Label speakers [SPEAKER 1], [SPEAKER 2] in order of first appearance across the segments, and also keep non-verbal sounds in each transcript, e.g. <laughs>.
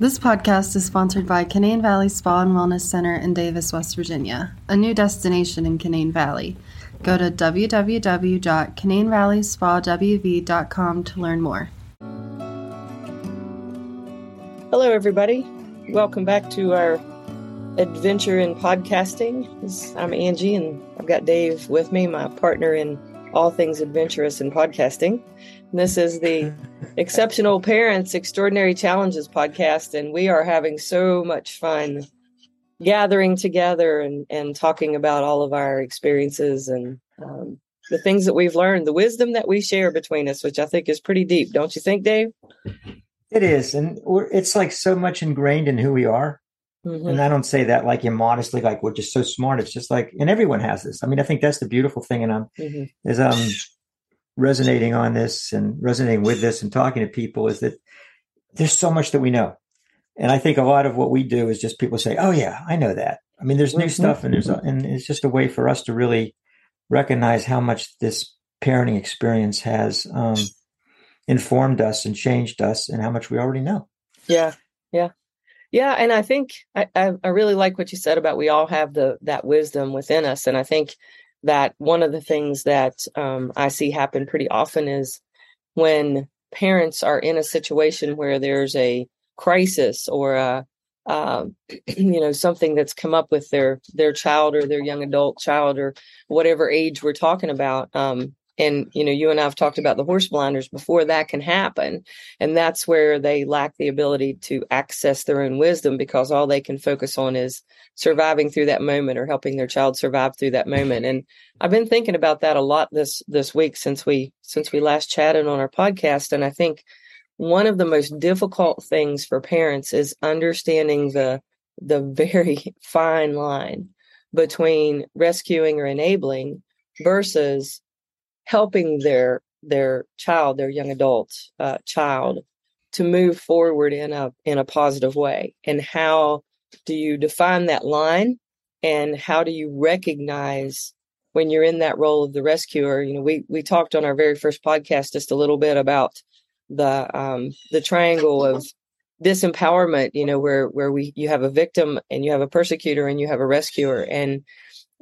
[SPEAKER 1] This podcast is sponsored by Canaan Valley Spa and Wellness Center in Davis, West Virginia, a new destination in Canaan Valley. Go to www.canaanvalleyspa.wv.com to learn more.
[SPEAKER 2] Hello, everybody. Welcome back to our adventure in podcasting. I'm Angie, and I've got Dave with me, my partner in all things adventurous in podcasting. This is the Exceptional Parents Extraordinary Challenges podcast, and we are having so much fun gathering together and, and talking about all of our experiences and um, the things that we've learned, the wisdom that we share between us, which I think is pretty deep, don't you think, Dave?
[SPEAKER 3] It is, and it's like so much ingrained in who we are. Mm-hmm. And I don't say that like immodestly, like we're just so smart. It's just like, and everyone has this. I mean, I think that's the beautiful thing. And I'm, mm-hmm. is I'm resonating on this and resonating with this and talking to people is that there's so much that we know. And I think a lot of what we do is just people say, "Oh yeah, I know that." I mean, there's new mm-hmm. stuff, and there's a, and it's just a way for us to really recognize how much this parenting experience has um, informed us and changed us, and how much we already know.
[SPEAKER 2] Yeah, yeah. Yeah, and I think I, I, really like what you said about we all have the that wisdom within us, and I think that one of the things that um, I see happen pretty often is when parents are in a situation where there's a crisis or a uh, <clears throat> you know something that's come up with their their child or their young adult child or whatever age we're talking about um, and you know you and i've talked about the horse blinders before that can happen. And that's where they lack the ability to access their own wisdom because all they can focus on is surviving through that moment or helping their child survive through that moment. And i've been thinking about that a lot this this week since we since we last chatted on our podcast. And i think one of the most difficult things for parents is understanding the the very <laughs> fine line between rescuing or enabling versus helping their their child, their young adult uh, child, to move forward in a in a positive way. And how do you define that line? And how do you recognize when you're in that role of the rescuer? You know, we we talked on our very first podcast just a little bit about the um, the triangle of disempowerment. You know, where where we you have a victim and you have a persecutor and you have a rescuer, and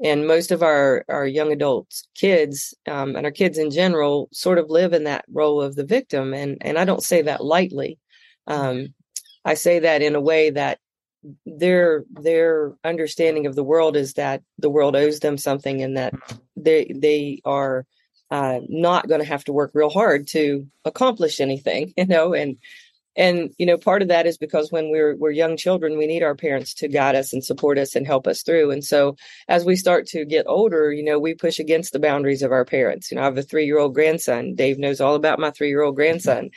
[SPEAKER 2] and most of our our young adults kids um, and our kids in general sort of live in that role of the victim and and i don't say that lightly. Um, i say that in a way that their their understanding of the world is that the world owes them something and that they they are uh, not going to have to work real hard to accomplish anything <laughs> you know and and you know part of that is because when we're we're young children we need our parents to guide us and support us and help us through. And so as we start to get older you know we push against the boundaries of our parents. You know i have a three year old grandson. Dave knows all about my three year old grandson.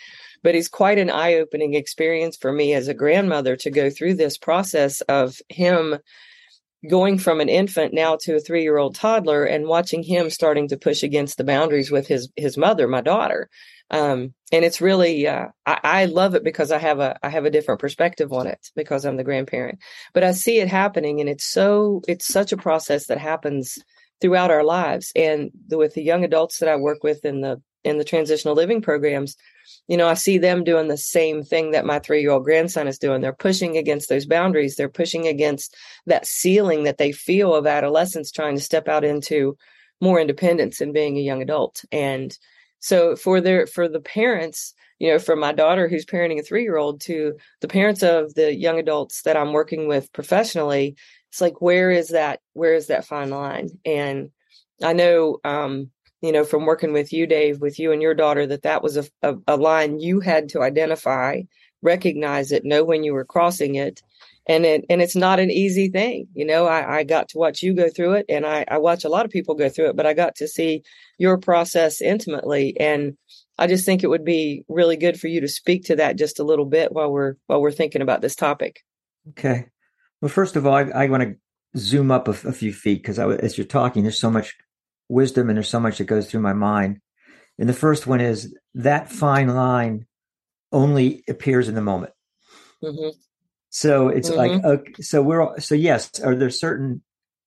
[SPEAKER 2] But it's quite an eye opening experience for me as a grandmother to go through this process of him going from an infant now to a three year old toddler and watching him starting to push against the boundaries with his his mother my daughter um, and it's really uh, I, I, love it because I have a I have a different perspective on it because I'm the grandparent. But I see it happening, and it's so it's such a process that happens throughout our lives. And the, with the young adults that I work with in the in the transitional living programs, you know, I see them doing the same thing that my three year old grandson is doing. They're pushing against those boundaries. They're pushing against that ceiling that they feel of adolescence, trying to step out into more independence and being a young adult. And so for their for the parents, you know, from my daughter who's parenting a three year old to the parents of the young adults that I'm working with professionally, it's like where is that where is that fine line? And I know um, you know, from working with you, Dave, with you and your daughter, that that was a, a, a line you had to identify, recognize it, know when you were crossing it, and it and it's not an easy thing you know? I, I got to watch you go through it and I, I watch a lot of people go through it but i got to see your process intimately and i just think it would be really good for you to speak to that just a little bit while we're while we're thinking about this topic.
[SPEAKER 3] Okay. Well first of all i, I want to zoom up a, a few feet because as you're talking there's so much wisdom and there's so much that goes through my mind. And the first one is that fine line only appears in the moment. Mm-hmm. So it's mm-hmm. like okay, so we're so yes. Are there certain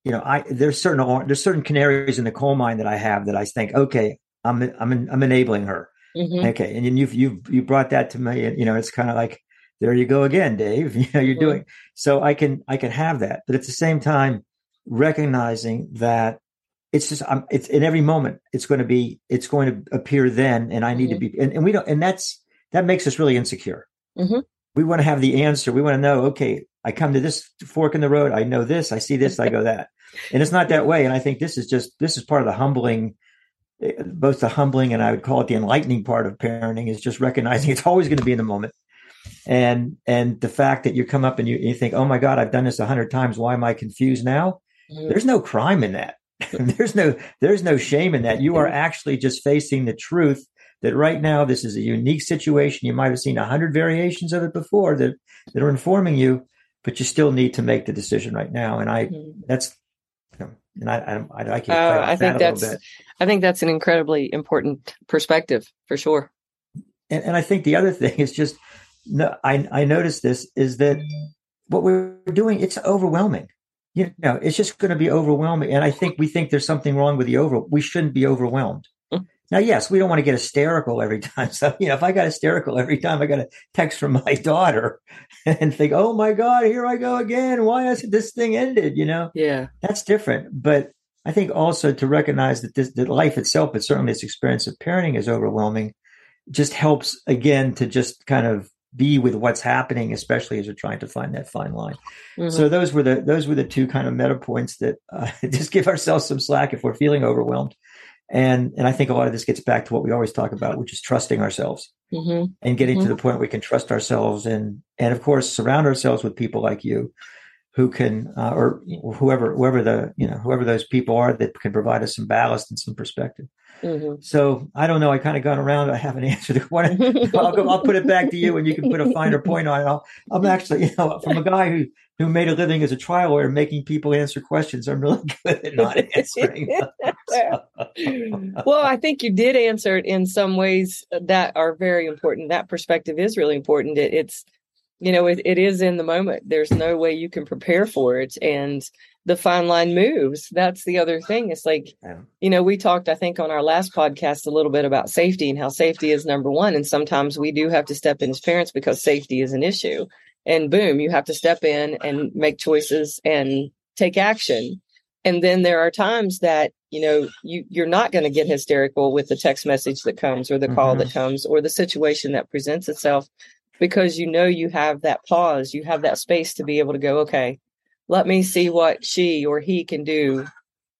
[SPEAKER 3] you know I there's certain there's certain canaries in the coal mine that I have that I think okay I'm I'm I'm enabling her. Mm-hmm. Okay, and you've you've you brought that to me. and You know, it's kind of like there you go again, Dave. <laughs> You know, you're mm-hmm. doing so I can I can have that, but at the same time, recognizing that it's just I'm, it's in every moment it's going to be it's going to appear then, and I need mm-hmm. to be and, and, we don't and that's that makes us really insecure. Mm-hmm. We want to have the answer. We want to know. Okay, I come to this fork in the road. I know this. I see this. I go that, and it's not that way. And I think this is just this is part of the humbling eh, both the humbling and I would call it the enlightening part of parenting is just recognizing <laughs> it's always going to be in the moment and and the fact that you come up and you, you think oh my god i've done this a hundred times why am i confused now there's no crime in that <laughs> there's no there's no shame in that you are actually just facing the truth that right now this is a unique situation you might have seen a hundred variations of it before that that are informing you but you still need to make the decision right now and i mm-hmm. that's you know, and I, I, I like uh,
[SPEAKER 2] I think that's, I think that's an incredibly important perspective for sure.
[SPEAKER 3] And, and I think the other <laughs> thing is just no, I, I noticed this is that what we're doing, it's overwhelming. You know, it's just going to be overwhelming. And I think we think there's something wrong with the over, we shouldn't be overwhelmed. Now, yes, we don't want to get hysterical every <laughs> time. So, you know, if I got hysterical every time I got a text from my <laughs> daughter and think, oh my God, here I go again. Why hasn't this thing ended? You know?
[SPEAKER 2] Yeah.
[SPEAKER 3] That's different. But I think also to recognize that this, that life itself, but certainly this experience of parenting is overwhelming, just helps again to just kind of be with what's happening, especially as you're trying to find that fine line. Mm-hmm. So those were the those were the two kind of meta points that uh, <laughs> just give ourselves some slack if we're feeling overwhelmed. And and I think a lot of this gets back to what we always talk about, which is trusting ourselves mm-hmm. and getting mm-hmm. to the point where we can trust ourselves and and of course surround ourselves with people like you who can uh, or whoever whoever the you know whoever those people are that can provide us some ballast and some perspective. Mm-hmm. So I don't know. I kind of gone around. I haven't <laughs> answered the one. I'll, go, I'll put it back to you, and you can put a finer point on it. I'll, I'm actually, you know, from a guy who who made a living as a trial lawyer, making people answer questions. I'm really <laughs> good at not answering. <laughs>
[SPEAKER 2] well, I think you did answer it in some ways that are very important. That perspective is really important. It, it's you know it, it is in the moment. There's no way you can prepare for it. And the fine line moves. That's the other thing. It's like yeah. you know we talked i think on our last podcast a little bit about safety and how safety is number one. And sometimes we do have to step in as parents because safety is an issue. And boom you have to step in and make choices and take action. And then there are times that you know you you're not going to get hysterical with the text message that comes or the call mm-hmm. that comes or the situation that presents itself because you know you have that pause, you have that space to be able to go, okay, let me see what she or he can do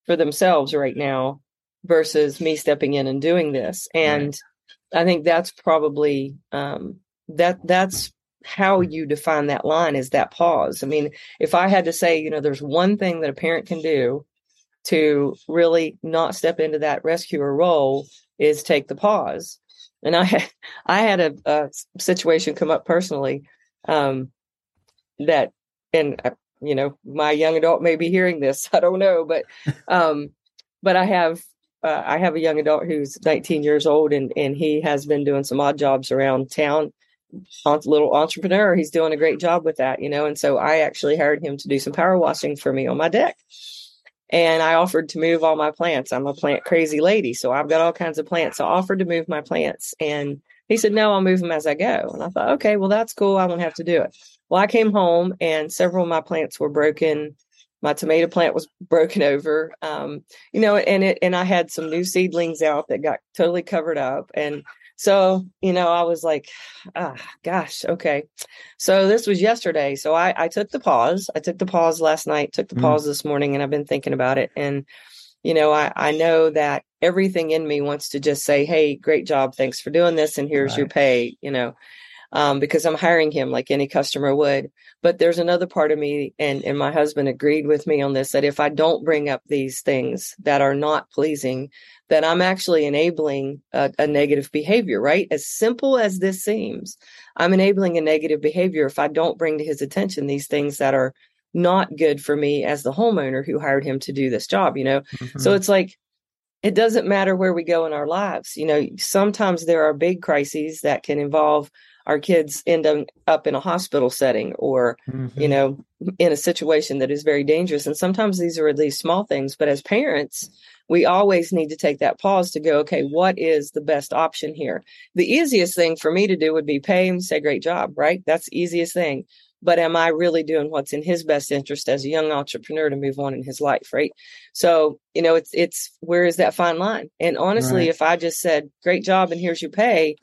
[SPEAKER 2] for themselves right now versus me stepping in and doing this. And right. I think that's probably um, that that's how you define that line is that pause. I mean, if I had to say, you know, there's one thing that a parent can do to really not step into that rescuer role is take the pause and I had I had a, a situation come up personally um, that, and uh, you know, my young adult may be hearing this. <laughs> I don't know, but <laughs> um, but I have uh, I have a young adult who's 19 years old, and and he has been doing some odd jobs around town. A little entrepreneur, he's doing a great job with that, you know. And so I actually hired him to do some power washing for me on my deck and I offered to move all my plants. I'm a plant crazy lady, so I've got all kinds of plants. So I offered to move my plants, and he said, "No, I'll move them as I go." And I thought, "Okay, well that's cool. I won't have to do it." Well, I came home, and several of my plants were broken. My tomato plant was <laughs> broken over, um, you know, and it and I had some new seedlings out that got totally covered up, and so, you know, I was like, ah, gosh, okay. So this was yesterday. So I, I took the pause. I took the pause last night, took the mm. pause this morning, and I've been thinking about it. And, you know, I, I know that everything in me wants to just say, hey, great job. Thanks for doing this. And here's right. your pay, you know, um, because I'm hiring him like any customer would. But there's another part of me, and, and my husband agreed with me on this that if I don't bring up these things that are not pleasing, that I'm actually enabling a, a, negative behavior, right? As simple as this seems, I'm enabling a negative behavior if I don't bring to his attention these things that are not good for me as the homeowner who hired him to do this job, you know? Mm-hmm. So it's like, it doesn't matter where we go in our lives. You know, sometimes there are big crises that can involve our kids end up in a hospital setting or mm-hmm. you know in a situation that is very dangerous and sometimes these are these small things but as parents we always need to take that pause to go okay what is the best option here the easiest thing for me to do would be pay him say great job right that's the easiest thing but am I really doing what's in his best interest as a young entrepreneur to move on in his life, right? So, you know, it's it's where is that fine line? And honestly, right. if I just said, Great job and here's your pay,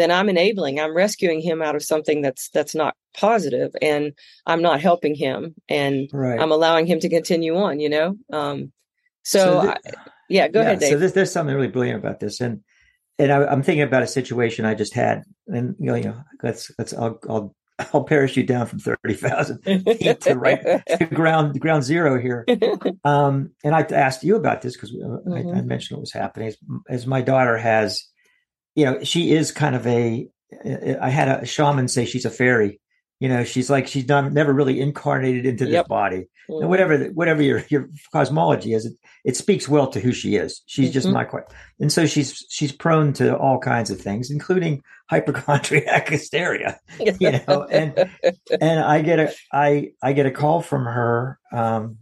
[SPEAKER 2] then I'm enabling, I'm rescuing him out of something that's that's not positive and I'm not helping him and right. I'm allowing him to continue on, you know? Um so, so th- I, yeah, go yeah, ahead, Dave.
[SPEAKER 3] So there's, there's something really brilliant about this. And and I, am thinking about a situation I just had, and you know, you know let's let's I'll, I'll <laughs> I'll parachute down from 30,000 <laughs> feet to right to ground ground zero here. <laughs> Um, and I asked you about this because mm-hmm. I, I, mm-hmm. mentioned what was happening. As, as, my daughter has, you know, she is kind of a. I had a shaman say she's a fairy, you know she's like she's not never really incarnated into this yep. body mm-hmm. and whatever whatever your your cosmology is it, it speaks well to who she is she's mm-hmm. just not quite and so she's she's prone to all kinds of things including hypochondriac <laughs> hysteria you know and and i get a i i get a call from her um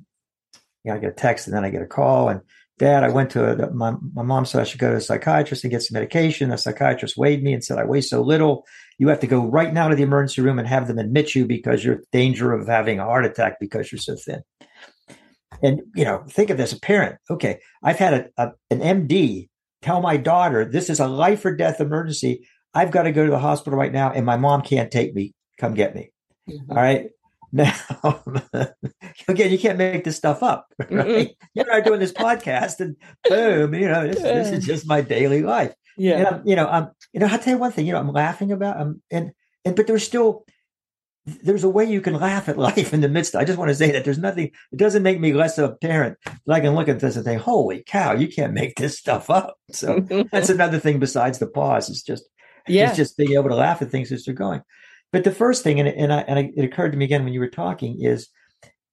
[SPEAKER 3] yeah i get a text and then i get a call and dad i went to a, my, my mom said i should go to a psychiatrist and get some medication a psychiatrist weighed me and said i weigh so little you have to go right now to the emergency room and have them admit you because you're in danger of having a heart attack because you're so thin. And you know, think of this: a parent. Okay, I've had a, a, an MD tell my daughter this is a life or death emergency. I've got to go to the hospital right now, and my mom can't take me. Come get me. Mm-hmm. All right. <laughs> Now, <laughs> again, you can't make this stuff up, <laughs> right? Mm-hmm. You're doing this podcast, and boom, you know, this, this is just my daily life. Yeah. And I'm, you know, I'm, you know, I'll tell you one thing, you know, I'm laughing about, um, and, and, but there's still, there's a way you can laugh at life in the midst. I just want to say that there's nothing, it doesn't make me less of a parent. I can look at this and think, holy cow, you can't make this stuff up. So that's another thing besides the pause. It's just, yeah. it's just being able to laugh at things as they're going. But the first thing, and, and, I, and I, it occurred to me again when you were talking is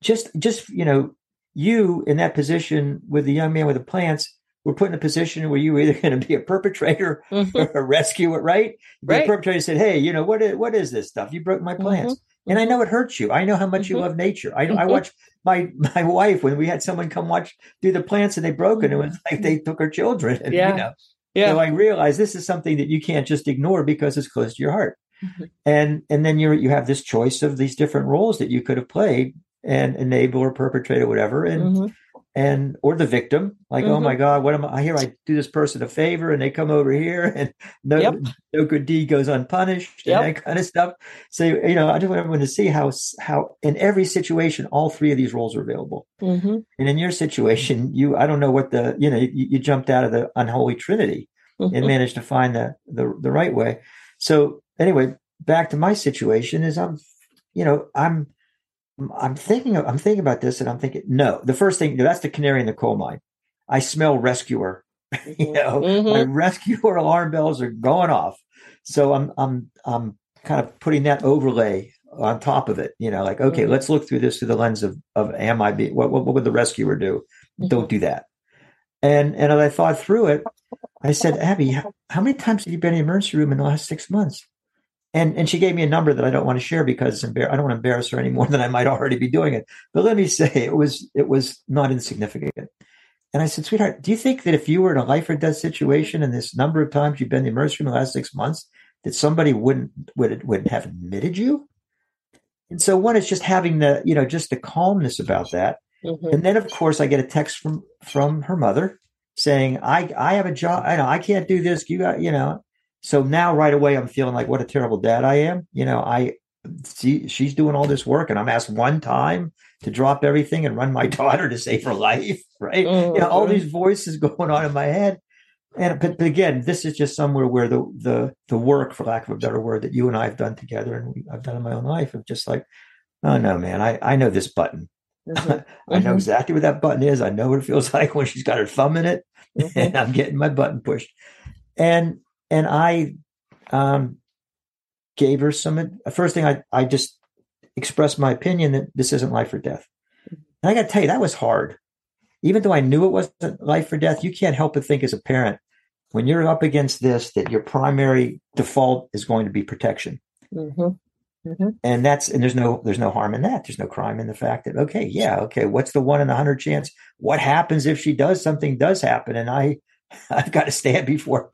[SPEAKER 3] just, just, you know, you in that position with the young man with the plants, we're put in a position where you were either <laughs> going to be a perpetrator mm-hmm. or a rescuer, right? right. The perpetrator said, "Hey, you know what? Is, what is this stuff? You broke my plants." Mm-hmm. And I know it hurts you. I know how much mm-hmm. you love nature. I, I mm-hmm. watch my my <laughs> wife when we had someone come watch do the plants and they broke it. It was like they took her children. <laughs> And, yeah. You know, yeah. So I realized this is something that you can't just ignore because it's close to your heart. Mm-hmm. And and then you you have this choice of these different roles that you could have played and enable or perpetrate or whatever. And mm-hmm and or the victim like mm-hmm. oh my god what am i here i do this person a favor and they come over here <laughs> and no yep. no good deed goes unpunished yep. and that kind of stuff so you know i just want everyone to see how how in every situation all three of these roles are available mm-hmm. and in your situation you i don't know what the you know you, you jumped out of the unholy trinity mm-hmm. and managed to find the, the the right way so anyway back to my situation is i'm you know i'm I'm thinking I'm thinking about this and I'm thinking, no, the first thing that's the canary in the coal mine. I smell rescuer. <laughs> you know, mm-hmm. my rescuer alarm bells are going off. So I'm I'm I'm kind of putting that overlay on top of it. You know, like okay, mm-hmm. let's look through this through the lens of of am I be what what, what would the rescuer do? Mm-hmm. Don't do that. And and as I thought through it, I said, Abby, how, how many times have you been in the emergency room in the last six months? And and she gave me a number that I don't want to share because I don't want to embarrass her any more <laughs> than I might already be doing it. But let me say it was it was not insignificant. And I said, sweetheart, do you think that if you were in a life or death situation and this number of times you've been in the emergency room in the last six months, that somebody wouldn't would would have admitted you? And so one is just having the, you know, just the calmness about that. Mm-hmm. And then of course I get a text from from her mother saying, I I have a job, I know I can't do this. You got, you know, so now right away I'm feeling like what a terrible dad I am. You know, I see she's doing all this work and I'm asked one time to drop everything and run my <laughs> daughter to save her life, right? Mm-hmm. You know, all these voices <laughs> going on in my head. And but, but, again, this is just somewhere where the the the work, for lack of a better word, that you and I have done together and we, I've done in my own life of just like, oh no, man, I I know this button. Mm-hmm. <laughs> I know mm-hmm. exactly what that button is. I know what it feels like when she's got her thumb in it, mm-hmm. and I'm getting my button pushed. And and I um, gave her some. First thing I I just expressed my opinion that this isn't life or death. And I got to tell you that was hard. Even though I knew it wasn't life or death, you can't help but think as a parent when you're up against this that your primary default is going to be protection. Mm-hmm. Mm-hmm. And that's and there's no there's no harm in that. There's no crime in the fact that okay, yeah, okay, what's the one in a hundred chance? What happens if she does something does happen and I <laughs> I've got to stand before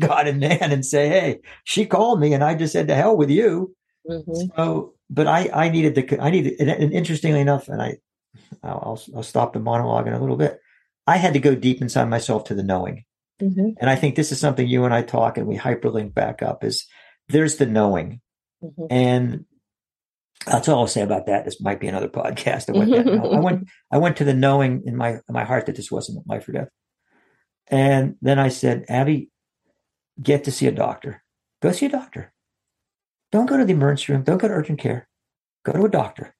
[SPEAKER 3] God and man and say, hey, she called me and I just said to hell with you. Mm-hmm. So, but I I needed to I needed and, and interestingly enough, and I I'll I'll stop the monologue in a little bit. I had to go deep inside myself to the knowing. Mm-hmm. And I think this is something you and I talk and we hyperlink back up is there's the knowing. Mm-hmm. And that's all I'll say about that. This might be another <laughs> podcast. I went, <laughs> I went, I went to the knowing in my, in my heart that this wasn't life or death. And then I said, Abby, get to see a doctor. Go see a doctor. Don't go to the emergency room. Don't go to urgent care. Go to a doctor.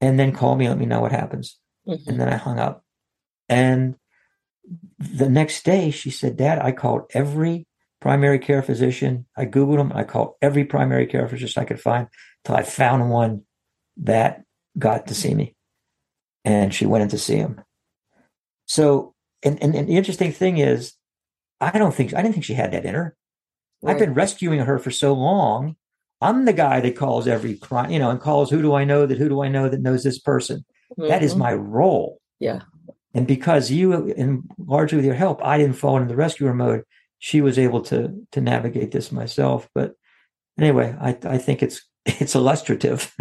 [SPEAKER 3] And then call me, let me know what happens. Mm-hmm. And then I hung up. And the next day she said, Dad, I called every primary care physician. I Googled them. I called every primary care physician I could find till I found one that got to see me. And she went in to see him. So, and, and, and the interesting thing is, I don't think, I didn't think she had that in her. Right. I've been rescuing her for so long. I'm the guy that calls every crime, you know, and calls who do I know that who do I know that knows this person. Mm-hmm. That is mm-hmm. my role.
[SPEAKER 2] Yeah.
[SPEAKER 3] And because you, and largely with your help, I didn't fall into the rescuer mode. She was able to to navigate this myself. But anyway, I I think it's <laughs> it's illustrative.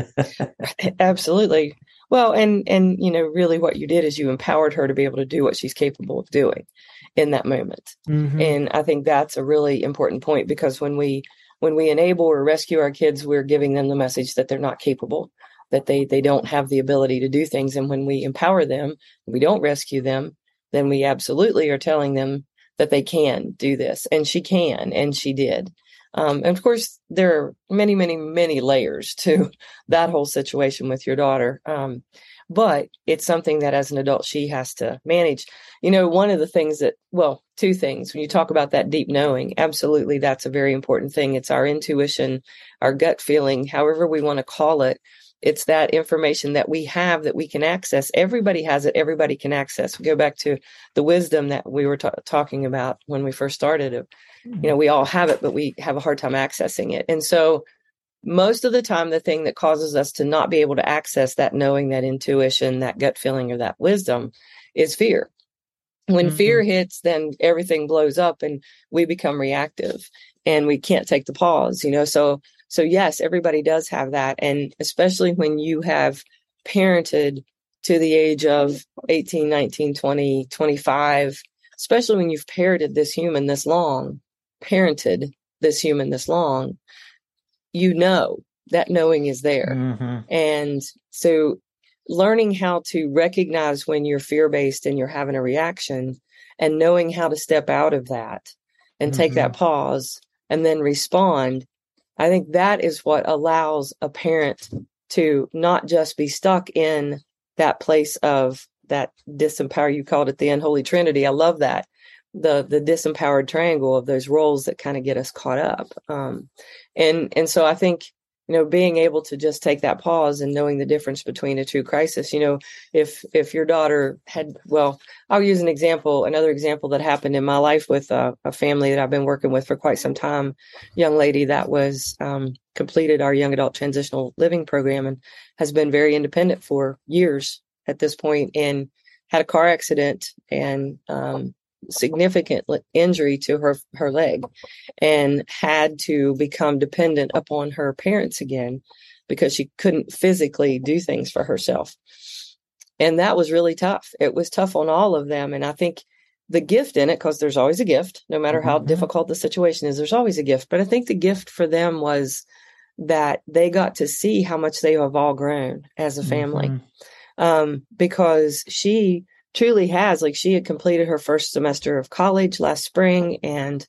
[SPEAKER 3] <laughs>
[SPEAKER 2] Absolutely. Well, and and you know, really, what you did is you empowered her to be able to do what she's capable of doing in that moment. Mm-hmm. And I think that's a really important point because when we when we enable or rescue our kids, we're giving them the message that they're not capable that they they don't have the ability to do things and when we empower them we don't rescue them then we absolutely are telling them that they can do this and she can and she did um, and of course there are many many many layers to <laughs> that whole situation with your daughter um, but it's something that as an adult she has to manage you know one of the things that well two things when you talk about that deep knowing absolutely that's a very important thing it's our intuition our gut feeling however we want to call it it's that information that we have that we can access. Everybody has it. Everybody can access. We go back to the wisdom that we were talking about when we first started. You know, we all have it, but we have a hard time accessing it. And so, most of the time, the thing that causes us to not be able to access that knowing, that intuition, that gut feeling, or that wisdom is fear. When mm-hmm. fear hits, then everything blows up and we become reactive and we can't take the pause, you know. So so yes, everybody does have that. And especially when you have parented to the age of 18, 19, 20, 25, especially when you've parented this human this long, parented this human this long, you know that knowing is there. Mm-hmm. And so learning how to recognize when you're fear based and you're having a reaction and knowing how to step out of that and mm-hmm. take that mm-hmm. pause and then respond I think that is what allows a parent to not just be stuck in that place of that disempower. You called it the unholy trinity. I love that the the disempowered triangle of those roles that kind of get us caught up. Um, and and so I think you know being able to just take that pause and knowing the difference between a true crisis you know if if your daughter had well i'll use an example another example that happened in my life with a, a family that i've been working with for quite some time young lady that was um, completed our young adult transitional living program and has been very independent for years at this point and had a car accident and um, significant injury to her her leg and had to become dependent upon her parents again because she couldn't physically do things for herself. And that was really tough. It was tough on all of them. And i think the gift in it because there's always a gift no matter how mm-hmm. difficult the situation is there's always a gift. But i think the gift for them was that they got to see how much they have all grown as a family. Mm-hmm. um, because she truly has. Like she had completed her first semester of college last spring and,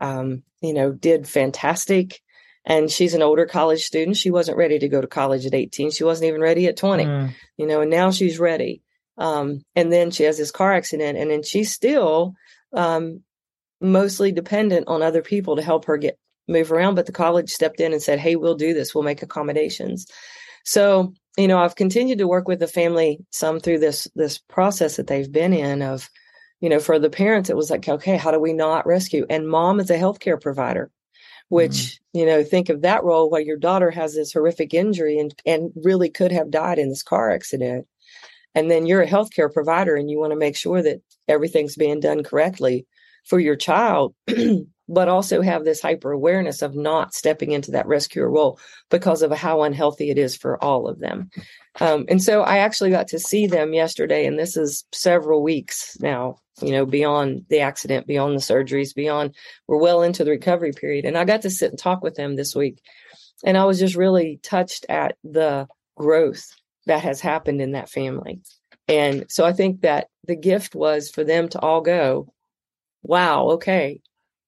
[SPEAKER 2] um, you know, did fantastic. And she's an older college student. She wasn't ready to go to college at 18. She wasn't even ready at 20, mm. you know, and now she's ready. Um, and then she has this car accident and then she's still, um, mostly dependent on other people to help her get move around. But the college stepped in and said, Hey, we'll do this. We'll make accommodations. So you know, I've continued to work with the family some through this this process that they've been in of, you know, for the parents, it was like, okay, how do we not rescue? And mom is a healthcare provider. which mm-hmm. you know think of that role while your daughter has this horrific injury and and really could have died in this car accident and then you're a healthcare provider and you want to make sure that everything's being done correctly for your child <clears throat> but also have this hyper awareness of not stepping into that rescuer role because of how unhealthy it is for all of them um, and so i actually got to see them yesterday and this is several weeks now you know, beyond the accident, beyond the surgeries, beyond we're well into the recovery period. And I got to sit and talk with them this week. And I was just really touched at the growth that has happened in that family. And so I think that the gift was for them to all go, wow, okay.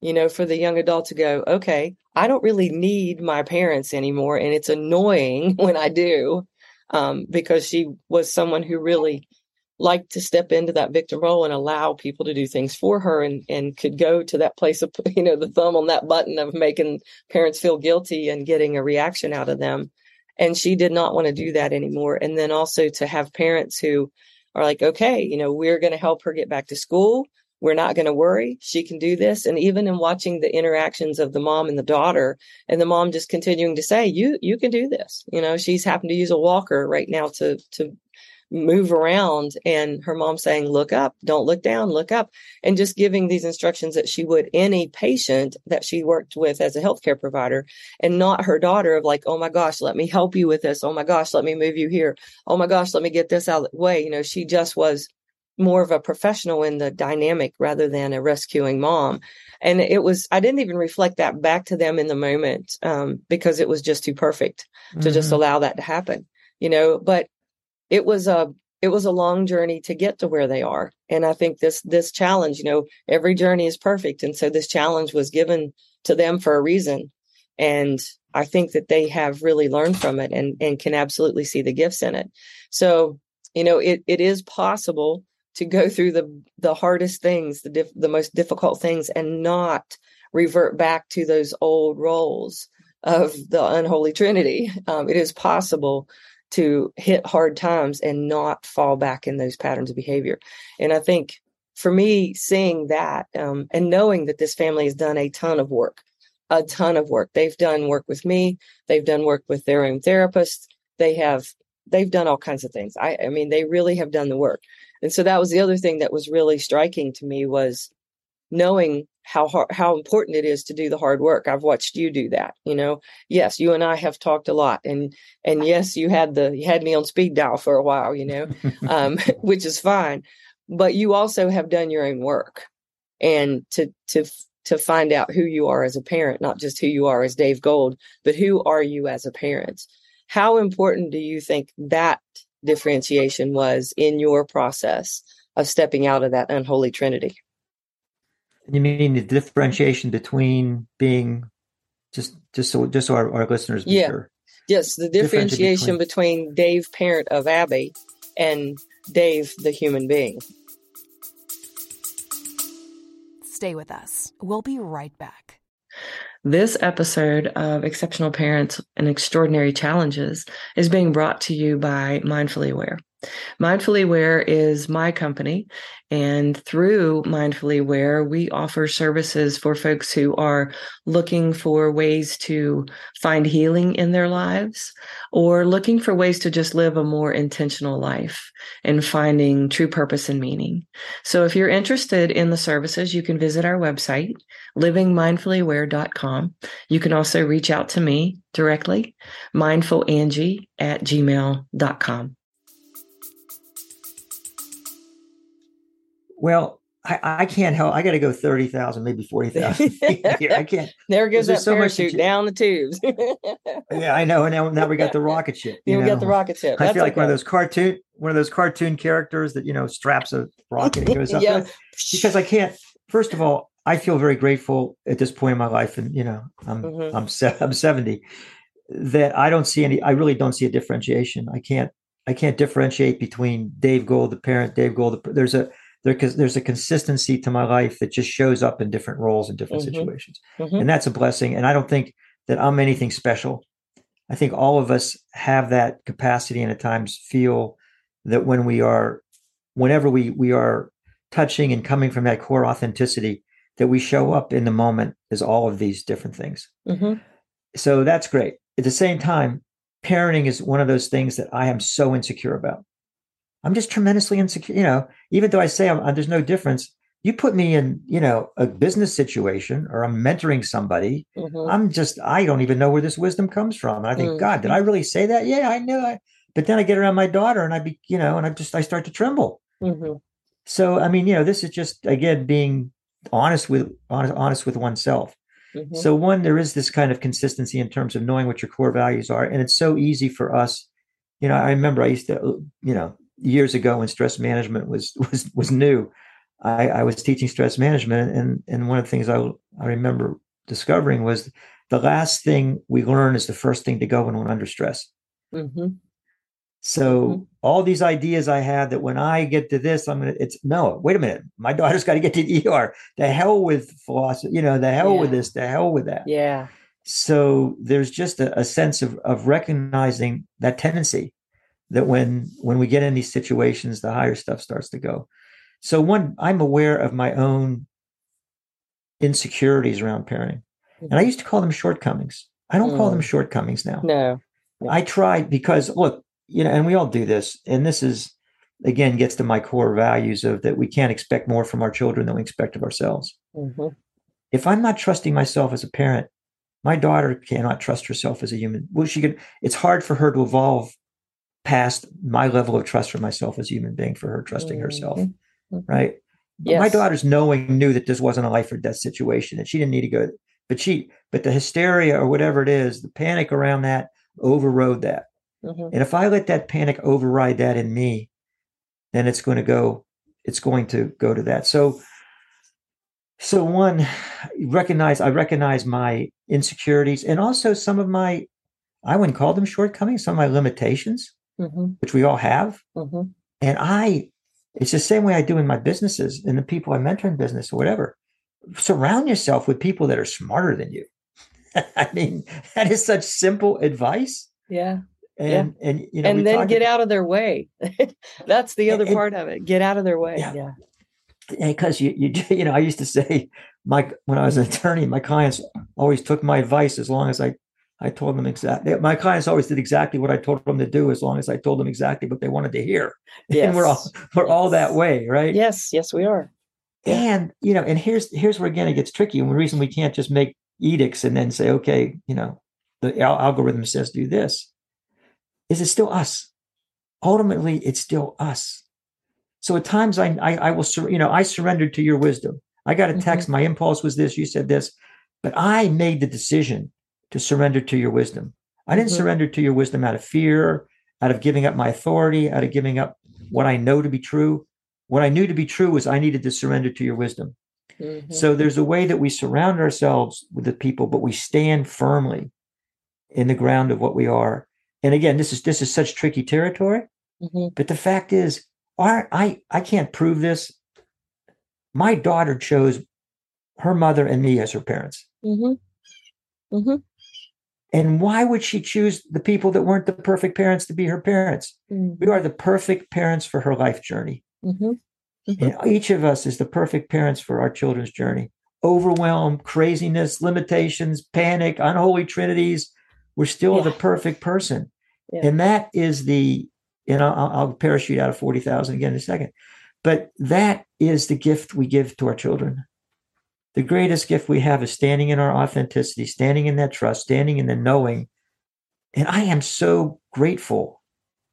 [SPEAKER 2] You know, for the young adult to go, okay, I don't really need my parents anymore. And it's annoying <laughs> when I do, um, because she was someone who really liked to step into that victim role and allow people to do things for her and, and could go to that place of, <laughs> you know, the thumb on that button of making parents feel guilty and getting a reaction out of them. And she did not want to do that anymore. And then also to have parents who are like, okay, you know, we're going to help her get back to school. We're not going to worry. She can do this. And even in watching the interactions of the mom and the daughter and the mom just continuing to say, you, you can do this. You know, she's happened to use a walker right now to, to move around and her mom saying look up don't look down look up and just giving these instructions that she would any patient that she worked with as a healthcare provider and not her daughter of like oh my gosh let me help you with this oh my gosh let me move you here oh my gosh let me get this out of the way you know she just was more of a professional in the dynamic rather than a rescuing mom. And it was i didn't even reflect that back to them in the moment um, because it was just too perfect to mm-hmm. just allow that to happen you know? But it was a it was a long journey to get to where they are. And i think this this challenge you know every journey is perfect. And so this challenge was given to them for a reason. And i think that they have really learned from it and and can absolutely see the gifts in it. So you know it it is possible to go through the the hardest things the the most difficult things and not revert back to those old roles of the unholy trinity um, it is possible to hit hard times and not fall back in those patterns of behavior. And I think for me, seeing that um, and knowing that this family has done a ton of work, a ton of work. They've done work with me. They've done work with their own therapist. They have they've done all kinds of things. I, I mean, they really have done the work. And so that was the other thing that was really striking to me was knowing how hard, how important it is to do the hard work. I've watched you do that. You know, yes, you and I have talked a lot, and and yes, you had the you had me on speed dial for a while. You know, <laughs> um, <laughs> which is fine, but you also have done your own work, and to to to find out who you are as a parent, not just who you are as Dave Gold, but who are you as a parent. How important do you think that differentiation was in your process of stepping out of that unholy trinity?
[SPEAKER 3] You mean the differentiation between being just just so just so our, our listeners
[SPEAKER 2] yeah. Sure. Yes, the differentiation between, between Dave, parent of Abby, and Dave, the human being.
[SPEAKER 4] Stay with us. We'll be right back.
[SPEAKER 2] This episode of Exceptional Parents and Extraordinary Challenges is being brought to you by Mindfully Aware. Mindfully Aware is my company. And through Mindfully Aware, we offer services for folks who are looking for ways to find healing in their lives or looking for ways to just live a more intentional life and finding true purpose and meaning. So if you're interested in the services, you can visit our website, livingmindfullyaware.com. You can also reach out to me directly, mindfulangie at gmail.com.
[SPEAKER 3] Well, I, I can't help. I got to go thirty thousand, maybe forty thousand. <laughs> I can't.
[SPEAKER 2] There goes that so parachute much down the tubes. <laughs>
[SPEAKER 3] yeah, I know. And now, now we got the rocket ship.
[SPEAKER 2] You, we got the rocket ship.
[SPEAKER 3] That's I feel like okay. one of those cartoon, one of those cartoon characters that you know straps a rocket and goes up. yeah. Because I can't. First of all, I feel very grateful at this point in my life, and you know, I'm mm-hmm. I'm se- I'm seventy. That I don't see any. I really don't see a differentiation. I can't. I can't differentiate between Dave Gold, the parent, Dave Gold. The, there's a there because there's a consistency to my life that just shows up in different roles and different mm-hmm. situations mm-hmm. and that's a blessing and i don't think that i'm anything special i think all of us have that capacity and at times feel that when we are whenever we we are touching and coming from that core authenticity that we show up in the moment as all of these different things.
[SPEAKER 2] Mm-hmm.
[SPEAKER 3] So that's great. At the same time, parenting is one of those things that I am so insecure about. I'm just tremendously insecure. You know, even though I say I'm, there's no difference, you put me in, you know, a business situation or I'm mentoring somebody. Mm-hmm. I'm just, I don't even know where this wisdom comes from. And I think, mm-hmm. God, did I really say that? Yeah, I knew I, but then I get around my daughter and I be, you know, and I just, I start to tremble.
[SPEAKER 2] Mm-hmm.
[SPEAKER 3] So, I mean, you know, this is just, again, being honest with, honest, honest with oneself. Mm-hmm. So one, there is this kind of consistency in terms of knowing what your core values are. And it's so easy for us. You know, I remember I used to, you know, years ago when stress management was <laughs> was was new, I, I was teaching stress management, and and one of the things I I remember discovering was the last thing we learn is the first thing to go when we're under stress.
[SPEAKER 2] Mm-hmm.
[SPEAKER 3] So mm-hmm. all these ideas I had that when I get to this, I'm gonna. It's no. Wait a minute. My <laughs> daughter's got to get to the ER. The hell with philosophy. You know. The hell yeah. with this. The hell with that.
[SPEAKER 2] Yeah.
[SPEAKER 3] So there's just a, a sense of of recognizing that tendency that when when we get in these situations, the higher stuff starts to go. So one, I'm aware of my own insecurities around parenting, and I used to call them shortcomings. I don't mm. call them mm. shortcomings now.
[SPEAKER 2] No.
[SPEAKER 3] I tried because look, you know, and we all do this, and this is again gets to my core values of that we can't expect more from our children than we expect of ourselves.
[SPEAKER 2] Mm-hmm.
[SPEAKER 3] If I'm not trusting myself as a parent, my daughter cannot trust herself as a human. Well, she could. It's hard for her to evolve past my level of trust for myself as a human being for her trusting mm-hmm. herself. Mm-hmm. right? Yes. My daughter's knowing knew that this wasn't a life or death situation, and she didn't need to go. But she, but the hysteria or whatever it is, the panic around that overrode that. Mm-hmm. And if I let that panic override that in me, then it's going to go. It's going to go to that. So, so one, recognize I recognize my insecurities and also some of my, I wouldn't call them shortcomings, some of my limitations,
[SPEAKER 2] mm-hmm.
[SPEAKER 3] which we all have.
[SPEAKER 2] Mm-hmm.
[SPEAKER 3] And I it's the same way I do in my businesses and the people I mentor in business or whatever. Surround yourself with people that are smarter than you. <laughs> I mean, that is such simple advice.
[SPEAKER 2] Yeah.
[SPEAKER 3] And
[SPEAKER 2] yeah.
[SPEAKER 3] and you know,
[SPEAKER 2] and then get about, out of their way. <laughs> That's the other and, part of it. Get out of their way. Yeah. yeah.
[SPEAKER 3] Because you you <laughs> you know, I used to say my when I was an attorney, my clients always took my advice as long as I I told them exactly. My clients always did exactly what I told them to do, as long as I told them exactly what they wanted to hear. Yes. <laughs> And we're all we're yes. all that way, right?
[SPEAKER 2] Yes, yes, we are.
[SPEAKER 3] And you know, and here's here's where again it gets tricky. And the reason we can't just make edicts and then say, okay, you know, the al- algorithm says do this, is it still us? Ultimately, it's still us. So at times, I I, I will, sur- you know, I surrendered to your wisdom. I got a text. Mm-hmm. My impulse was this. You said this, but I made the decision to surrender to your wisdom. I didn't mm-hmm. surrender to your wisdom out of fear, out of giving up my authority, out of giving up what I know to be true. What I knew to be true was I needed to surrender to your wisdom. Mm-hmm. So there's a way that we surround ourselves with the people, but we stand firmly in the ground of what we are. And again, this is this is such tricky territory. Mm-hmm. But the fact is, our, I I can't prove this. My daughter chose her mother and me as her parents.
[SPEAKER 2] Mm-hmm.
[SPEAKER 3] And why would she choose the people that weren't the perfect parents to be her parents? Mm-hmm. We are the perfect parents for her life journey.
[SPEAKER 2] Mm-hmm. Mm-hmm.
[SPEAKER 3] And each of us is the perfect parents for our children's journey. Overwhelm, craziness, limitations, panic, unholy trinities. We're still yeah. the perfect person. Yeah. And that is the, and I'll, I'll parachute out of 40,000 again in a second. But that is the gift we give to our children the greatest gift we have is standing in our authenticity, standing in that trust, standing in the knowing. And I am so grateful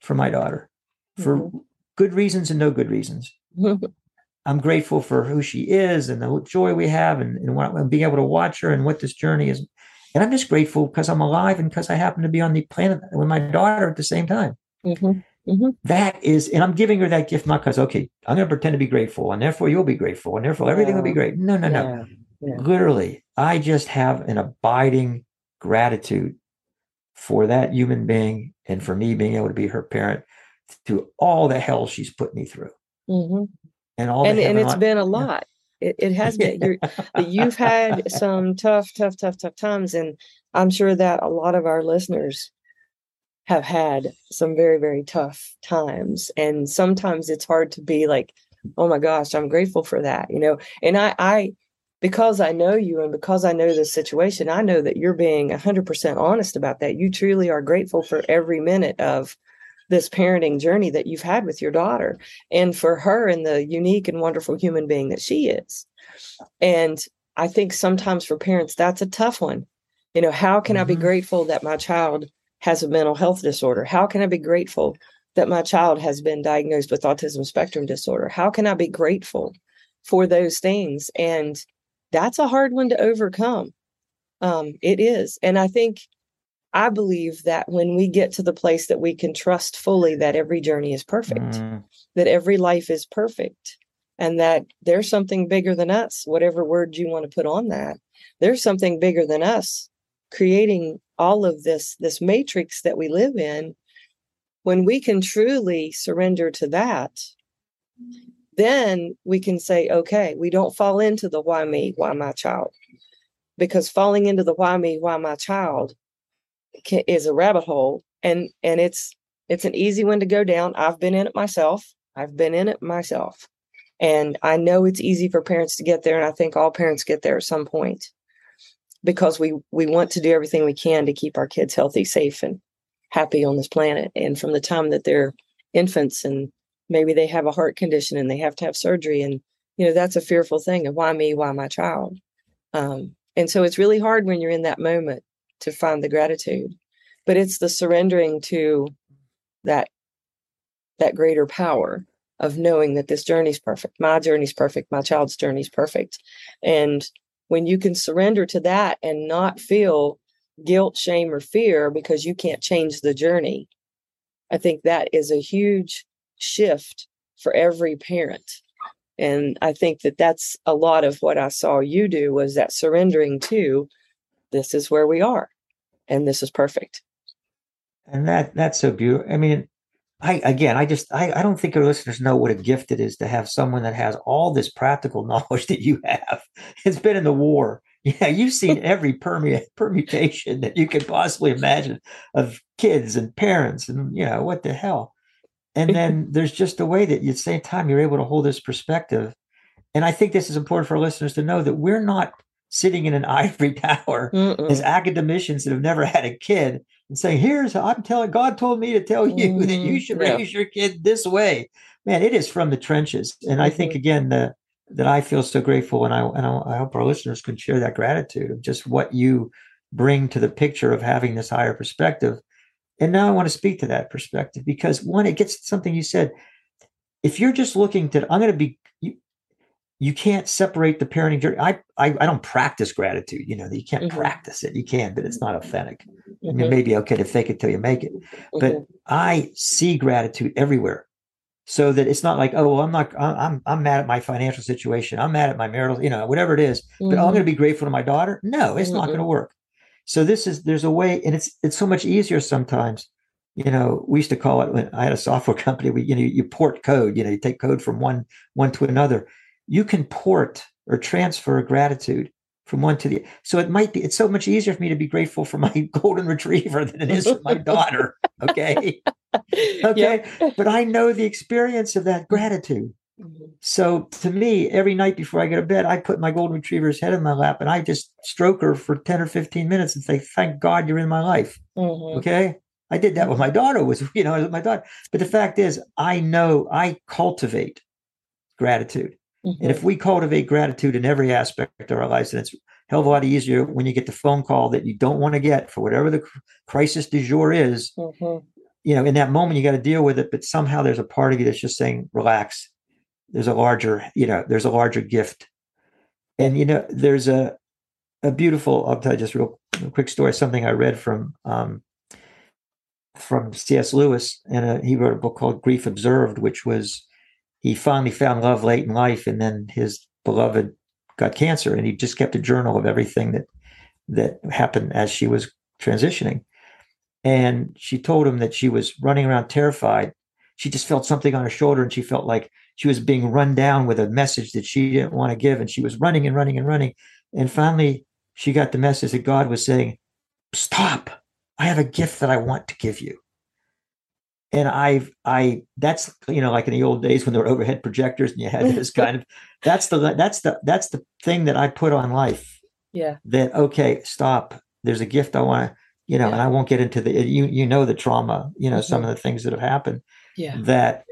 [SPEAKER 3] for my daughter for mm-hmm. good reasons and no good reasons. <laughs> I'm grateful for who she is and the joy we have and, and, what, and, being able to watch her and what this journey is. And I'm just grateful because I'm alive and because I happen to be on the planet with my daughter at the same time.
[SPEAKER 2] Mm-hmm. Mm-hmm.
[SPEAKER 3] That is, and I'm giving her that gift not because, okay, I'm going to pretend to be grateful and therefore you'll be grateful and therefore everything will be great. No, no, no. Yeah. Literally, I just have an abiding gratitude for that human being and for me being able to be her parent through all the hell she's put me through.
[SPEAKER 2] Mm-hmm.
[SPEAKER 3] And all
[SPEAKER 2] and, and it's been a lot. It, it has been. You're, <laughs> you've had some tough, tough, tough, tough times, and I'm sure that a lot of our listeners have had some very very tough times and sometimes it's hard to be like oh my gosh i'm grateful for that you know and i i because I know you and because I know this situation, I know that you're being 100% honest about that. You truly are grateful for every minute of this parenting journey that you've had with your daughter and for her and the unique and wonderful human being that she is. And I think sometimes for parents, that's a tough one. You know, how can mm-hmm. I be mm-hmm. grateful that my child has a mental health disorder? How can I be grateful that my child has been diagnosed with autism spectrum disorder? How can I be grateful for those things? And that's a hard one to overcome. Um, it is. And I think, I believe that when we get to the place that we can trust fully that every journey is perfect, mm. that every life is perfect, and that there's something bigger than us, whatever word you want to put on that, there's something bigger than us creating all of this this matrix that we live in when we can truly surrender to that then we can say okay we don't fall into the why me why my child. Because falling into the why me why my child can, is a rabbit hole and and it's it's an easy one to go down. I've been in it myself. I've been in it myself. And i know it's easy for parents to get there and i think all parents get there at some point because we we want to do everything we can to keep our kids healthy, safe, and happy on this planet. And from the time that they're infants and maybe they have a heart condition and they have to have surgery, and you know that's a fearful thing. And why me? Why my child? Um, and so it's really hard when you're in that moment to find the gratitude, but it's the surrendering to that that greater power of knowing that this journey's perfect. My journey's perfect. My child's journey's perfect. And when you can surrender to that and not feel guilt, shame, or fear because you can't change the journey, I think that is a huge shift for every parent. And I think that that's a lot of what I saw you do was that surrendering to this is where we are and this is perfect.
[SPEAKER 3] And that that's so beautiful. I mean, I again, I just I, I don't think our listeners know what a gift it is to have someone that has all this practical <laughs> knowledge that you have. It's been in the war. Yeah, you've seen <laughs> every permu- permutation that you could possibly imagine of kids and parents, and you know what the hell. And then there's just a way that at the same time you're able to hold this perspective. And I think this is important for our listeners to know that we're not sitting in an <laughs> ivory tower Mm-mm. as academicians that have never had a kid and saying, "Here's I'm telling God told me to tell you mm-hmm. <laughs> that you mm-hmm. should yeah. raise your kid this way." Man, it is from the trenches, and. I think mm-hmm. again that that I feel so grateful, and I and I hope our listeners can share that gratitude of just what you bring to the picture of having this higher perspective. And now I want to speak to that perspective because one, it gets something you said. If you're just looking to, I'm going to be you can't separate the parenting journey. I, I, I don't practice gratitude. You know, you can't mm-hmm. practice it. You can, but it's not authentic. Mm-hmm. I mean, maybe okay to fake it till you make it, but mm-hmm. I see gratitude everywhere. So that it's not like, oh, well, I'm not, I'm, I'm mad at my financial situation. I'm mad at my marital, you know, whatever it is. But I'm going to mm-hmm. be grateful to my daughter. No, it's not going to work. So this is, there's a way, and it's, it's so much easier sometimes. You know, we used to call it when I had a software <laughs> company. We, you know, you port code. You know, you take code from one one to another you can port or transfer gratitude from one to the so it might be it's so much easier for me to be grateful for my <laughs> golden retriever than it is for my daughter okay <laughs> okay yep. but i know the experience of that gratitude mm-hmm. so to me every night before i go to bed i put my golden retriever's head in my lap and i just stroke her for 10 or 15 minutes and say thank god you're in my life mm-hmm. okay i did that with my daughter was <laughs> you know my daughter but the fact is i know i cultivate gratitude Mm-hmm. And if we cultivate gratitude in every aspect of our lives, then it's a hell of a lot easier when you get the phone call that you don't want to get for whatever the crisis du jour is. Mm-hmm. You know, in that moment, you got to deal with it, but somehow there's a part of you that's just saying, relax. There's a larger, you know, there's a larger gift. And, you know, there's a, a beautiful, I'll tell you just real quick story, something I read from, um, from C.S. Lewis, and uh, he wrote a book called Grief Observed, which was he finally found love late in life, and then his beloved got cancer, and he just kept a journal of everything that that happened as she was transitioning. And she told him that she was running around terrified. She just felt something on her shoulder, and she felt like she was being run down with a message that she didn't want to give, and she was running and running and running. And finally, she got the message that God was saying, "Stop! I have a gift that I want to give you." And I've I that's you know like in the old days when there were overhead projectors and you had this kind of <laughs> that's the that's the that's the thing that I put on life.
[SPEAKER 2] Yeah.
[SPEAKER 3] That okay, stop. There's a gift I want to you know, yeah. and I won't get into the you you know the trauma, you know, mm-hmm. some of the things that have happened.
[SPEAKER 2] Yeah.
[SPEAKER 3] That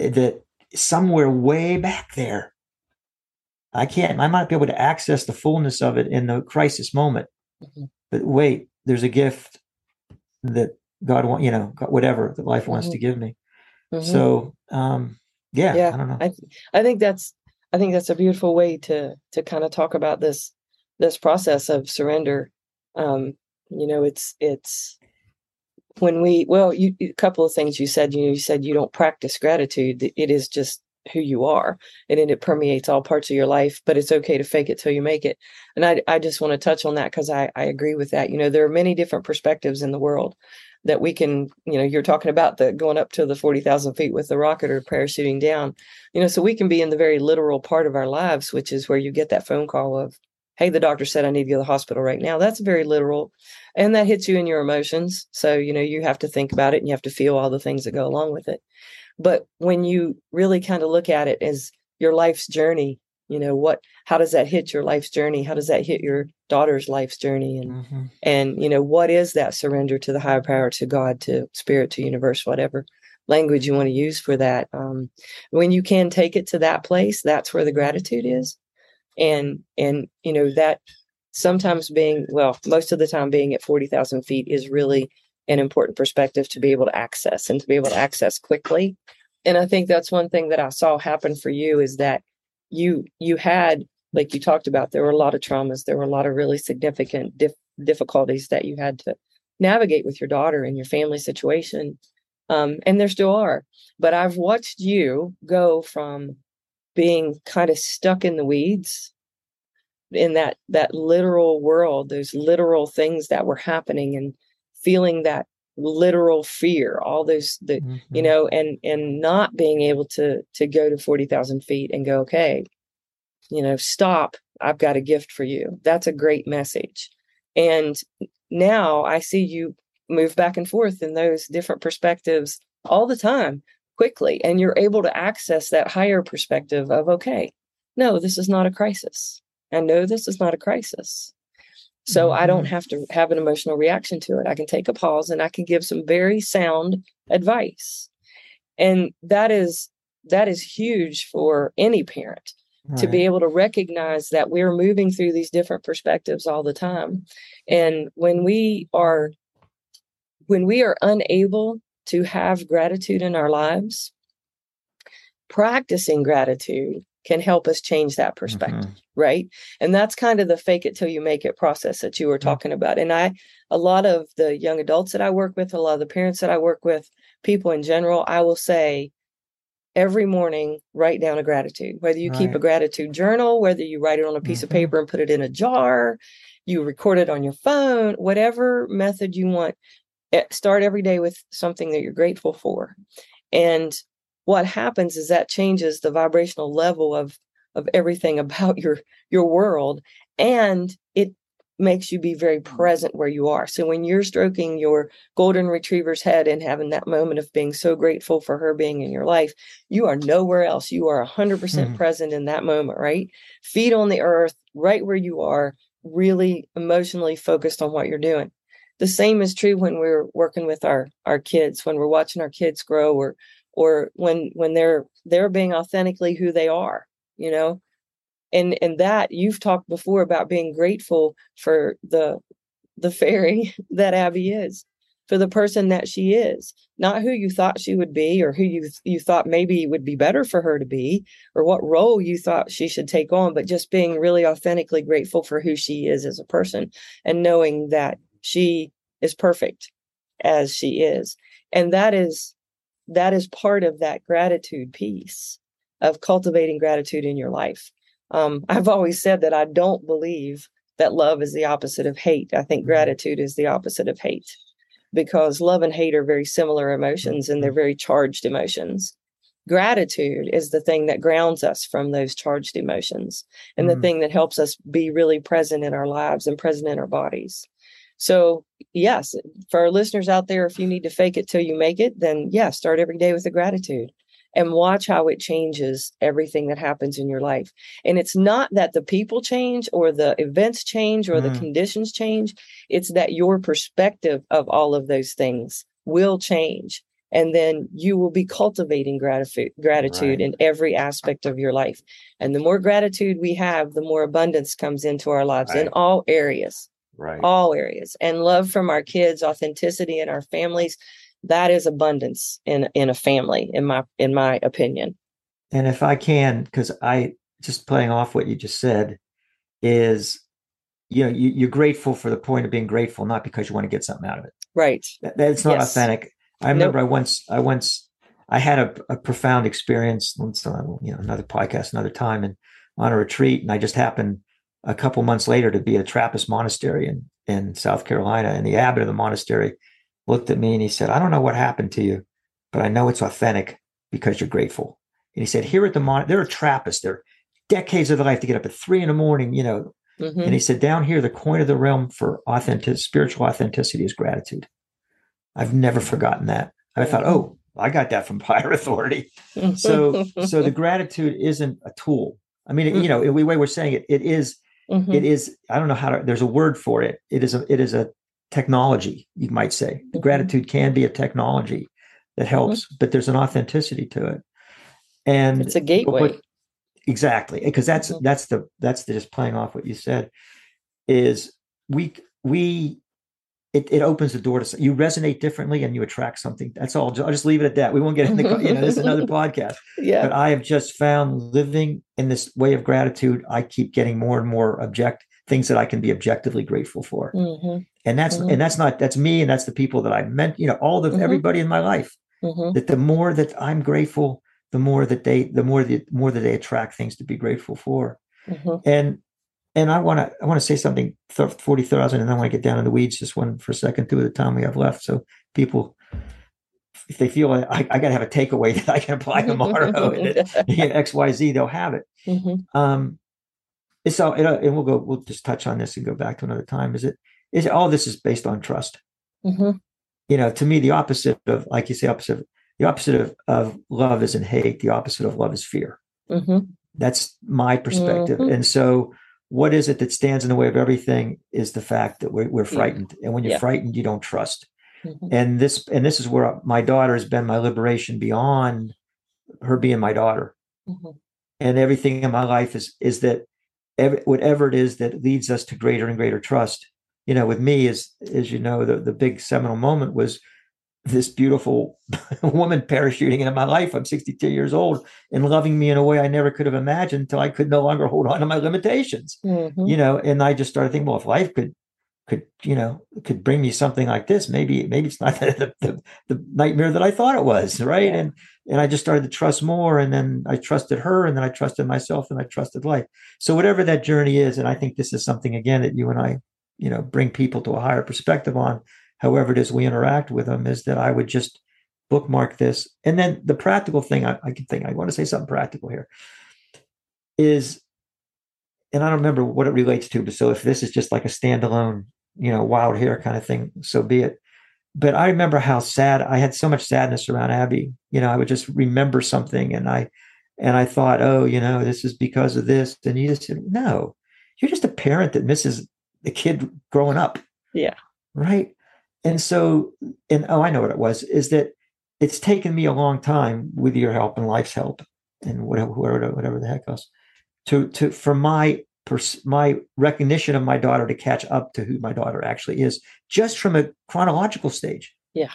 [SPEAKER 3] that somewhere way back there, I can't. I might be able to access the fullness of it in the crisis moment. Mm-hmm. But wait, there's a gift that God want, you know, whatever that life wants mm-hmm. to give me. Mm-hmm. So, um, yeah, yeah, I don't know.
[SPEAKER 2] I, th- I think that's, I think that's a beautiful way to, to kind of talk about this, this process of surrender. Um, you know, it's, it's when we, well, you, a couple of things you said, you know, you said you don't practice gratitude. It is just who you are and it permeates all parts of your life but it's okay to fake it till you make it and i, I just want to touch on that because I, I agree with that you know there are many different perspectives in the world that we can you know you're talking about the going up to the 40,000 feet with the rocket or parachuting down you know so we can be in the very literal part of our lives which is where you get that phone call of hey the doctor said i need to go to the hospital right now. That's very literal and that hits you in your emotions so you know you have to think about it and you have to feel all the things that go along with it. But when you really kind of look at it as your life's journey you know what how does that hit your life's journey? How does that hit your daughter's life's journey? And mm-hmm. and you know what is that surrender to the higher power to god to spirit to universe whatever language you want to use for that? Um, when you can take it to that place that's where the gratitude is. And and you know that sometimes being well most of the time being at 40,000 feet is really an important perspective to be able to access and to be able to access quickly. And i think that's one thing that i saw happen for you is that you you had like you talked about there were a lot of traumas there were a lot of really significant dif- difficulties that you had to navigate with your daughter and your family situation. Um, and there still are but i've watched you go from being kind of stuck in the weeds in that that literal world those literal things that were happening and feeling that literal fear all those the mm-hmm. you know and and not being able to to go to 40,000 feet and go okay you know stop i've got a gift for you. That's a great message. And now i see you move back and forth in those different perspectives all the time quickly and you're able to access that higher perspective of okay no this is not a crisis. I know this is not a crisis so. I don't mm-hmm. have to have an emotional reaction to it. I can take a pause and I can give some very sound advice. And that is that is huge for any parent right. to be able to recognize that we're moving through these different perspectives all the time. And when we are when we are unable to have gratitude in our lives, practicing gratitude can help us change that perspective mm-hmm. right and that's kind of the fake it till you make it process that you were mm-hmm. talking about and i a lot of the young adults that i work with a lot of the parents that i work with people in general i will say every morning write down a gratitude whether you right. keep a gratitude journal whether you write it on a piece mm-hmm. of paper and put it in a jar you record it on your phone whatever method you want eh, start every day with something that you're grateful for and what happens is that changes the vibrational level of of everything <laughs> about your your world and it makes you be very present where you are. So when you're stroking your golden retriever's head and having that moment of being so grateful for her being in your life you are nowhere else. You are 100% mm-hmm. present in that moment right? Feet on the earth right where you are really emotionally focused on what you're doing. The same is true when we're working with our our kids when we're watching our kids grow or or when when they're they're being authentically who they are you know? And and that you've talked before about being grateful for the the fairy <laughs> that abby is for the person that she is not who you thought she would be or who you you thought maybe would be better for her to be or what role you thought she should take on but just being really authentically grateful for who she is as a person and knowing that she is perfect as she is. And that is that is part of that gratitude piece of cultivating gratitude in your life. Um, <laughs> I've always said that I don't believe that love is the opposite of hate. I think mm-hmm. gratitude is the opposite of hate because love and hate are very similar emotions and they're mm-hmm. very charged emotions. Gratitude is the thing that grounds us from those charged emotions and mm-hmm. the thing that helps us be really present in our lives and present in our bodies. So, yes, for our listeners out there, if you need to fake it till you make it, then yeah, start every day with a gratitude and watch how it changes everything that happens in your life. And it's not that the people change or the events change or mm. the conditions change, it's that your perspective of all of those things will change. And then you will be cultivating gratitude, gratitude right. in every aspect of your life. And the more gratitude we have, the more abundance comes into our lives right. in all areas.
[SPEAKER 3] Right.
[SPEAKER 2] All areas. And love from our kids, authenticity in our families that is abundance in in a family in my in my opinion
[SPEAKER 3] and if i can because i just playing off what you just said is you know you, you're grateful for the point of being grateful not because you want to get something out of it
[SPEAKER 2] right
[SPEAKER 3] that, that's not yes. authentic i remember nope. i once i once i had a, a profound experience once you know another podcast another time and on a retreat and i just happened a couple months later to be a trappist monastery in in south carolina and the abbot of the monastery looked at me and he said, I don't know what happened to you, but I know it's authentic because you're grateful. And he said, Here at the Mon, they're a Trappist. They're decades of their life to get up at three in the morning, you know. Mm-hmm. And he said, Down here, the coin of the realm for authentic, spiritual authenticity is gratitude. I've never mm. forgotten that. I thought, mm. oh, I got that from <laughs> higher authority. so, <laughs> so the gratitude isn't a tool. I mean, you mm. know, the way we're saying it, it is, mm-hmm. it is. I don't know how to. There's a word for it. It is a. It is a technology, you might say. Mm-hmm. Gratitude can be a technology that helps, mm-hmm. but there's an authenticity to it. And
[SPEAKER 2] it's a gateway. But,
[SPEAKER 3] exactly. Because that's mm-hmm. that's the that's the just playing off what you said, is we we it, it opens the door to you resonate differently and you attract something. That's all. I'll just leave it at that. We won't get into you know this is another <laughs> podcast.
[SPEAKER 2] Yeah.
[SPEAKER 3] But I have just found living in this way of gratitude. I keep getting more and more object things that I can be objectively grateful for. Mm-hmm and that's mm-hmm. and that's not that's me and that's the people that i meant you know all the mm-hmm. everybody in my life mm-hmm. that the more that i'm grateful the more that they the more the more that they attract things to be grateful for mm-hmm. and and i want to i want to say something 40000 and i want to get down in the weeds just one for a second two of the time we have left so people if they feel I, I got to have a takeaway <laughs> that I can apply tomorrow <laughs> X Y Z, they'll have it. Mm-hmm. Um, it's all, and we'll go. We'll just touch on this and go back to another time. Is it? is all this is based on trust. Mm-hmm. You know, to me, the opposite of, like you say, opposite, the opposite of, of love isn't hate. The opposite of love is fear. Mm-hmm. That's my perspective. Mm-hmm. And so, what is it that stands in the way of everything is the fact that we're, we're frightened. And when you're yeah. frightened, you don't trust. Mm-hmm. And this, and this is where my daughter has been my liberation beyond her being my daughter. Mm-hmm. And everything in my life is is that every, whatever it is that leads us to greater and greater trust you know, with me, is as you know, the the big seminal moment was this beautiful <laughs> woman parachuting into my life. I'm 62 years old and loving me in a way I never could have imagined until I could no longer hold on to my limitations. Mm-hmm. You know, and I just started thinking, well, if life could could you know could bring me something like this, maybe maybe it's not <laughs> the the, the nightmare that I thought it was, right? Yeah. And and I just started to trust more, and then I trusted her, and then I trusted myself, and I trusted life. So whatever that journey is, and I think this is something again that you and I you know bring people to a higher perspective on however it is we interact with them is that i would just bookmark this and then the practical thing i, I can think i want to say something practical here is and i don't remember what it relates to but so if this is just like a standalone you know wild hair kind of thing so be it but i remember how sad i had so much sadness around abby you know i would just remember something and i and i thought oh you know this is because of this and you just said no you're just a parent that misses the kid growing up.
[SPEAKER 2] Yeah.
[SPEAKER 3] Right. And so, and oh, I know what it was is that it's taken me a long time with your help and life's help and whatever, whatever, whatever the heck else to, to, for my, my recognition of my daughter to catch up to who my daughter actually is just from a chronological stage.
[SPEAKER 2] Yeah.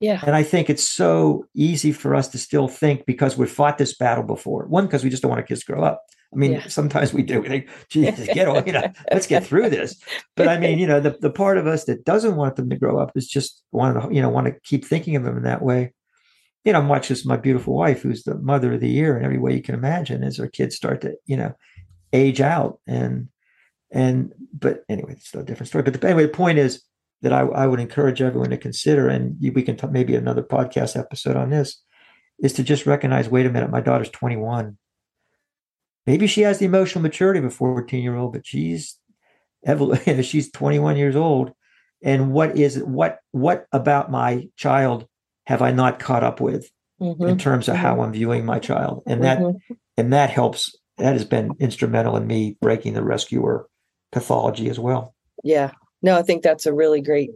[SPEAKER 2] Yeah.
[SPEAKER 3] And I think it's so easy for us to still think because we've fought this battle before. One, because we just don't want our kids to grow up. I mean, yeah. sometimes we do. We think, Jesus, get on, you know, <laughs> let's get through this. But I mean, you know, the, the part of us that doesn't want them to grow up is just want to, you know, want to keep thinking of them in that way. You know, much as my beautiful wife, who's the mother of the year in every way you can imagine, as her kids start to, you know, age out. And, and, but anyway, it's a different story. But the, anyway, the point is that I, I would encourage everyone to consider, and we can talk maybe another podcast episode on this, is to just recognize, wait a minute, my daughter's 21 maybe she has the emotional maturity of a 14 year old, but she's <laughs> she's 21 years old and what is what what about my child have I not caught up with mm-hmm. in terms of mm-hmm. how I'm viewing my child, and that mm-hmm. and that helps. That has been instrumental in me breaking the rescuer pathology as well.
[SPEAKER 2] Yeah, no, I think that's a really great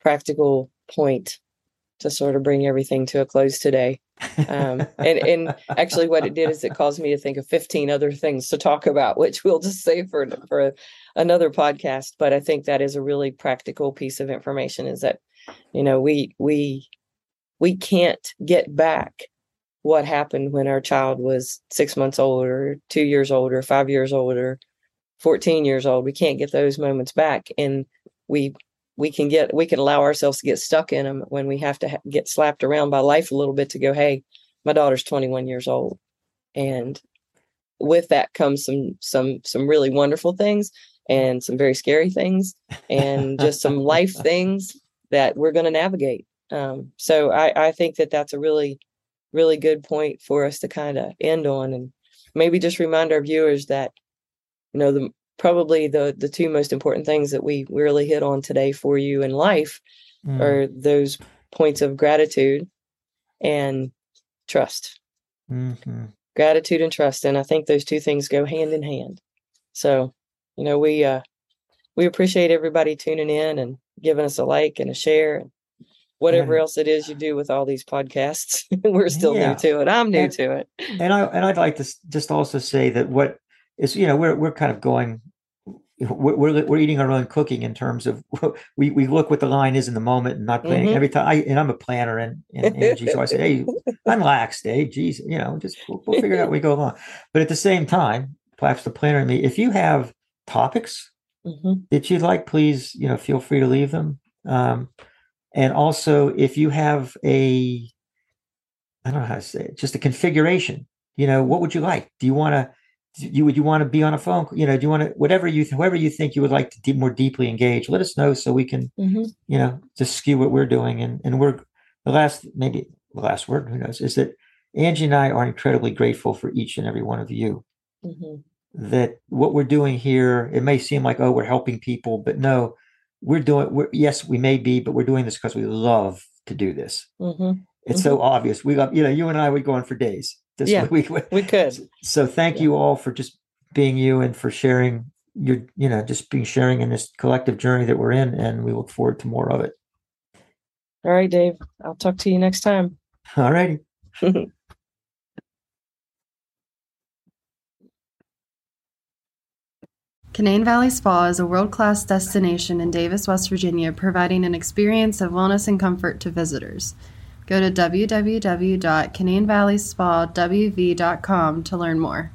[SPEAKER 2] practical point to sort of bring everything to a close today. Um, and, and actually, what it did is it caused me to think of 15 other things to talk about, which we'll just save for for another podcast. But I think that is a really practical piece of information. Is that you know we we we can't get back what happened when our child was six months older, two years older, five years older, 14 years old. We can't get those moments back. And we we can get we can allow ourselves to get stuck in them when we have to ha- get slapped around by life a little bit to go hey my daughter's 21 years old. And with that comes some some some really wonderful things and some very scary things and just some life <laughs> things that we're going to navigate. Um, so I, I think that that's a really really good point for us to kind of end on and maybe just remind our viewers that you know the probably the the two most important things that we really hit on today for you in life mm. are those points of gratitude and trust mm-hmm. gratitude and trust and i think those two things go hand in hand so you know we uh we appreciate everybody tuning in and giving us a like and a share and whatever else it is you do with all these podcasts <laughs> we're still yeah. new to it i'm new
[SPEAKER 3] and,
[SPEAKER 2] to it
[SPEAKER 3] and i and i'd like to just also say that what is you know we're we're kind of going we're, we're eating our own cooking in terms of <laughs> we, we look what the line is in the moment and not planning. Mm-hmm. every time I and I'm a planner and, and Angie so I say hey <laughs> unlaxed hey geez you know just we'll, we'll figure it out we go along. But at the same time perhaps the planner and me if you have topics mm-hmm. that you'd like please you know feel free to leave them. Um, and also if you have a I don't know how to say it just a configuration you know what would you like? Do you want to you would you want to be on a phone you know do you want to whatever you whoever you think you would like to more deeply engage let us know so we can mm-hmm. you know just skew what we're doing and and we're the last maybe the last word who knows is that angie and i are incredibly grateful for each and every one of you mm-hmm. that what we're doing here it may seem like oh we're helping people but no we're doing we're yes we may be but we're doing this because we love to do this mm-hmm. it's so mm-hmm. obvious we love you know you and i would go on for days
[SPEAKER 2] this yeah, week. <laughs> We could.
[SPEAKER 3] So thank yeah. you all for just being you and for sharing your, you know, just being sharing in this collective journey that we're in. And we look forward to more of it.
[SPEAKER 2] All right, Dave. I'll talk to you next time.
[SPEAKER 3] All righty. <laughs>
[SPEAKER 1] Canaan Valley Spa is a world class destination in Davis, West Virginia, providing an experience of wellness and comfort to visitors. Go to www.canaanvalleyspa.wv.com to learn more.